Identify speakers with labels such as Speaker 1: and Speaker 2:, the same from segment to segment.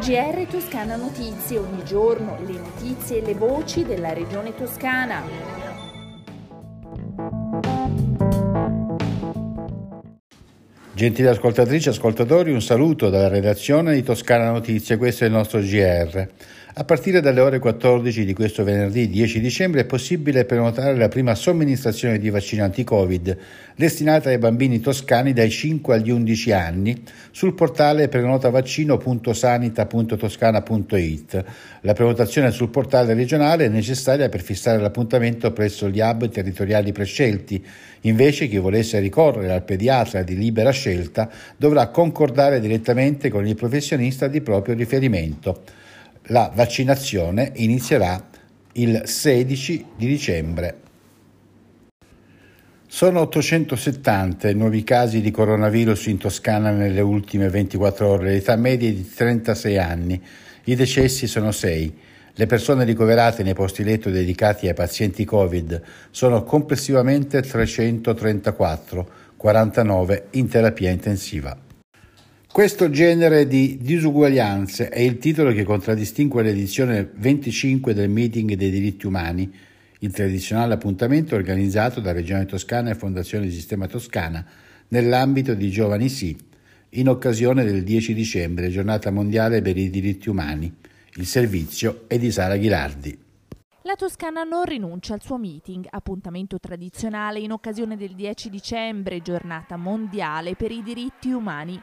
Speaker 1: GR Toscana Notizie, ogni giorno le notizie e le voci della regione toscana.
Speaker 2: Gentili ascoltatrici e ascoltatori, un saluto dalla redazione di Toscana Notizie, questo è il nostro GR. A partire dalle ore 14 di questo venerdì 10 dicembre è possibile prenotare la prima somministrazione di vaccino anti-Covid destinata ai bambini toscani dai 5 agli 11 anni sul portale prenotavaccino.sanita.toscana.it. La prenotazione sul portale regionale è necessaria per fissare l'appuntamento presso gli hub territoriali prescelti. Invece chi volesse ricorrere al pediatra di libera scelta dovrà concordare direttamente con il professionista di proprio riferimento. La vaccinazione inizierà il 16 di dicembre. Sono 870 i nuovi casi di coronavirus in Toscana nelle ultime 24 ore, l'età media è di 36 anni, i decessi sono 6. Le persone ricoverate nei posti letto dedicati ai pazienti Covid sono complessivamente 334, 49 in terapia intensiva. Questo genere di disuguaglianze è il titolo che contraddistingue l'edizione 25 del Meeting dei diritti umani, il tradizionale appuntamento organizzato da Regione Toscana e Fondazione Sistema Toscana nell'ambito di Giovani Sì, in occasione del 10 dicembre, giornata mondiale per i diritti umani. Il servizio è di Sara Ghilardi.
Speaker 1: La Toscana non rinuncia al suo meeting, appuntamento tradizionale in occasione del 10 dicembre, giornata mondiale per i diritti umani.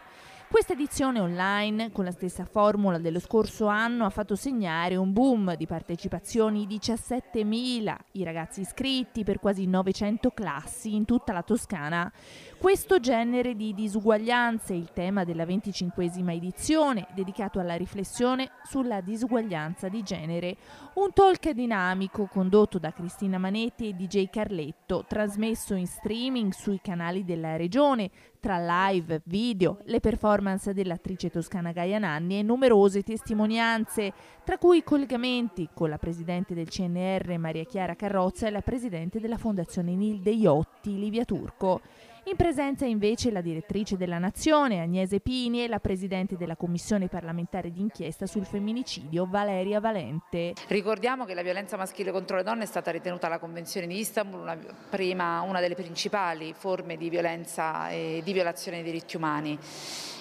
Speaker 1: Questa edizione online, con la stessa formula dello scorso anno, ha fatto segnare un boom di partecipazioni 17.000, i ragazzi iscritti per quasi 900 classi in tutta la Toscana. Questo genere di disuguaglianze il tema della 25esima edizione, dedicato alla riflessione sulla disuguaglianza di genere. Un talk dinamico condotto da Cristina Manetti e DJ Carletto, trasmesso in streaming sui canali della regione, tra live, video, le performance dell'attrice toscana Gaia Nanni e numerose testimonianze, tra cui collegamenti con la presidente del CNR Maria Chiara Carrozza e la presidente della Fondazione Nilde Iotti Livia Turco. In presenza invece la direttrice della Nazione, Agnese Pini, e la presidente della Commissione parlamentare d'inchiesta sul femminicidio, Valeria Valente.
Speaker 3: Ricordiamo che la violenza maschile contro le donne è stata ritenuta la Convenzione di Istanbul una, prima, una delle principali forme di violenza e di violazione dei diritti umani.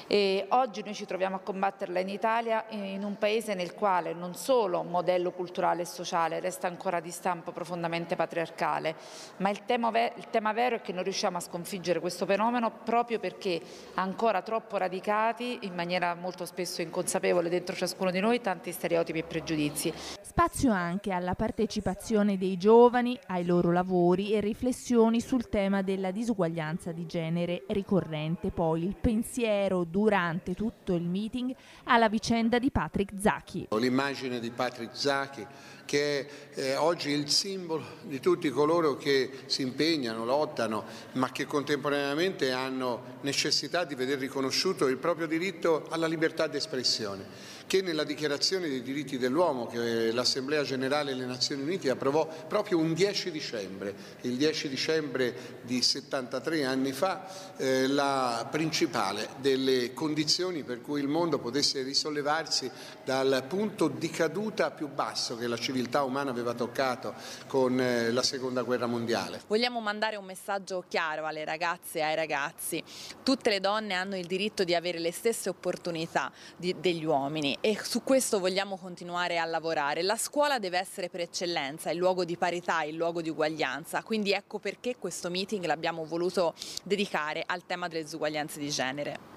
Speaker 3: E oggi noi ci troviamo a combatterla in Italia, in un paese nel quale non solo modello culturale e sociale resta ancora di stampo profondamente patriarcale, ma il tema, il tema vero è che non riusciamo a sconfiggere questo fenomeno proprio perché ancora troppo radicati, in maniera molto spesso inconsapevole dentro ciascuno di noi, tanti stereotipi e pregiudizi.
Speaker 1: Spazio anche alla partecipazione dei giovani ai loro lavori e riflessioni sul tema della disuguaglianza di genere ricorrente, poi il pensiero durante tutto il meeting alla vicenda di Patrick Zacchi.
Speaker 4: L'immagine di Patrick Zacchi che è eh, oggi il simbolo di tutti coloro che si impegnano, lottano, ma che contemporaneamente hanno necessità di vedere riconosciuto il proprio diritto alla libertà di espressione che nella dichiarazione dei diritti dell'uomo che l'Assemblea Generale delle Nazioni Unite approvò proprio un 10 dicembre, il 10 dicembre di 73 anni fa, eh, la principale delle condizioni per cui il mondo potesse risollevarsi dal punto di caduta più basso che la civiltà umana aveva toccato con eh, la seconda guerra mondiale.
Speaker 5: Vogliamo mandare un messaggio chiaro alle ragazze e ai ragazzi. Tutte le donne hanno il diritto di avere le stesse opportunità di, degli uomini e su questo vogliamo continuare a lavorare. La scuola deve essere per eccellenza il luogo di parità, il luogo di uguaglianza, quindi ecco perché questo meeting l'abbiamo voluto dedicare al tema delle disuguaglianze di genere.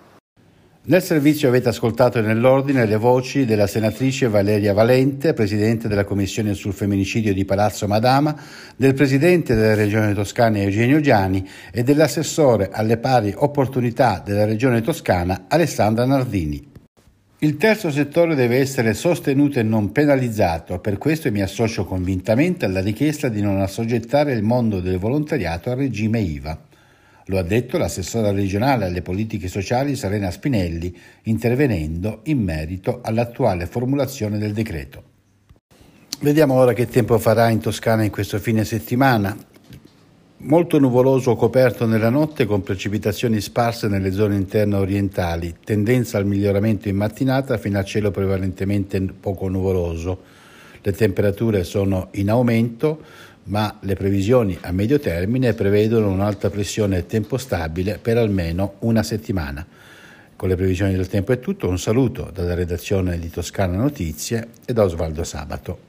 Speaker 2: Nel servizio avete ascoltato nell'ordine le voci della senatrice Valeria Valente, presidente della Commissione sul femminicidio di Palazzo Madama, del presidente della Regione Toscana Eugenio Giani e dell'assessore alle pari opportunità della Regione Toscana Alessandra Nardini. Il terzo settore deve essere sostenuto e non penalizzato, per questo mi associo convintamente alla richiesta di non assoggettare il mondo del volontariato al regime IVA. Lo ha detto l'assessora regionale alle politiche sociali Serena Spinelli, intervenendo in merito all'attuale formulazione del decreto. Vediamo ora che tempo farà in Toscana in questo fine settimana. Molto nuvoloso coperto nella notte con precipitazioni sparse nelle zone interne orientali, tendenza al miglioramento in mattinata fino a cielo prevalentemente poco nuvoloso. Le temperature sono in aumento, ma le previsioni a medio termine prevedono un'alta pressione e tempo stabile per almeno una settimana. Con le previsioni del tempo è tutto, un saluto dalla redazione di Toscana Notizie e da Osvaldo Sabato.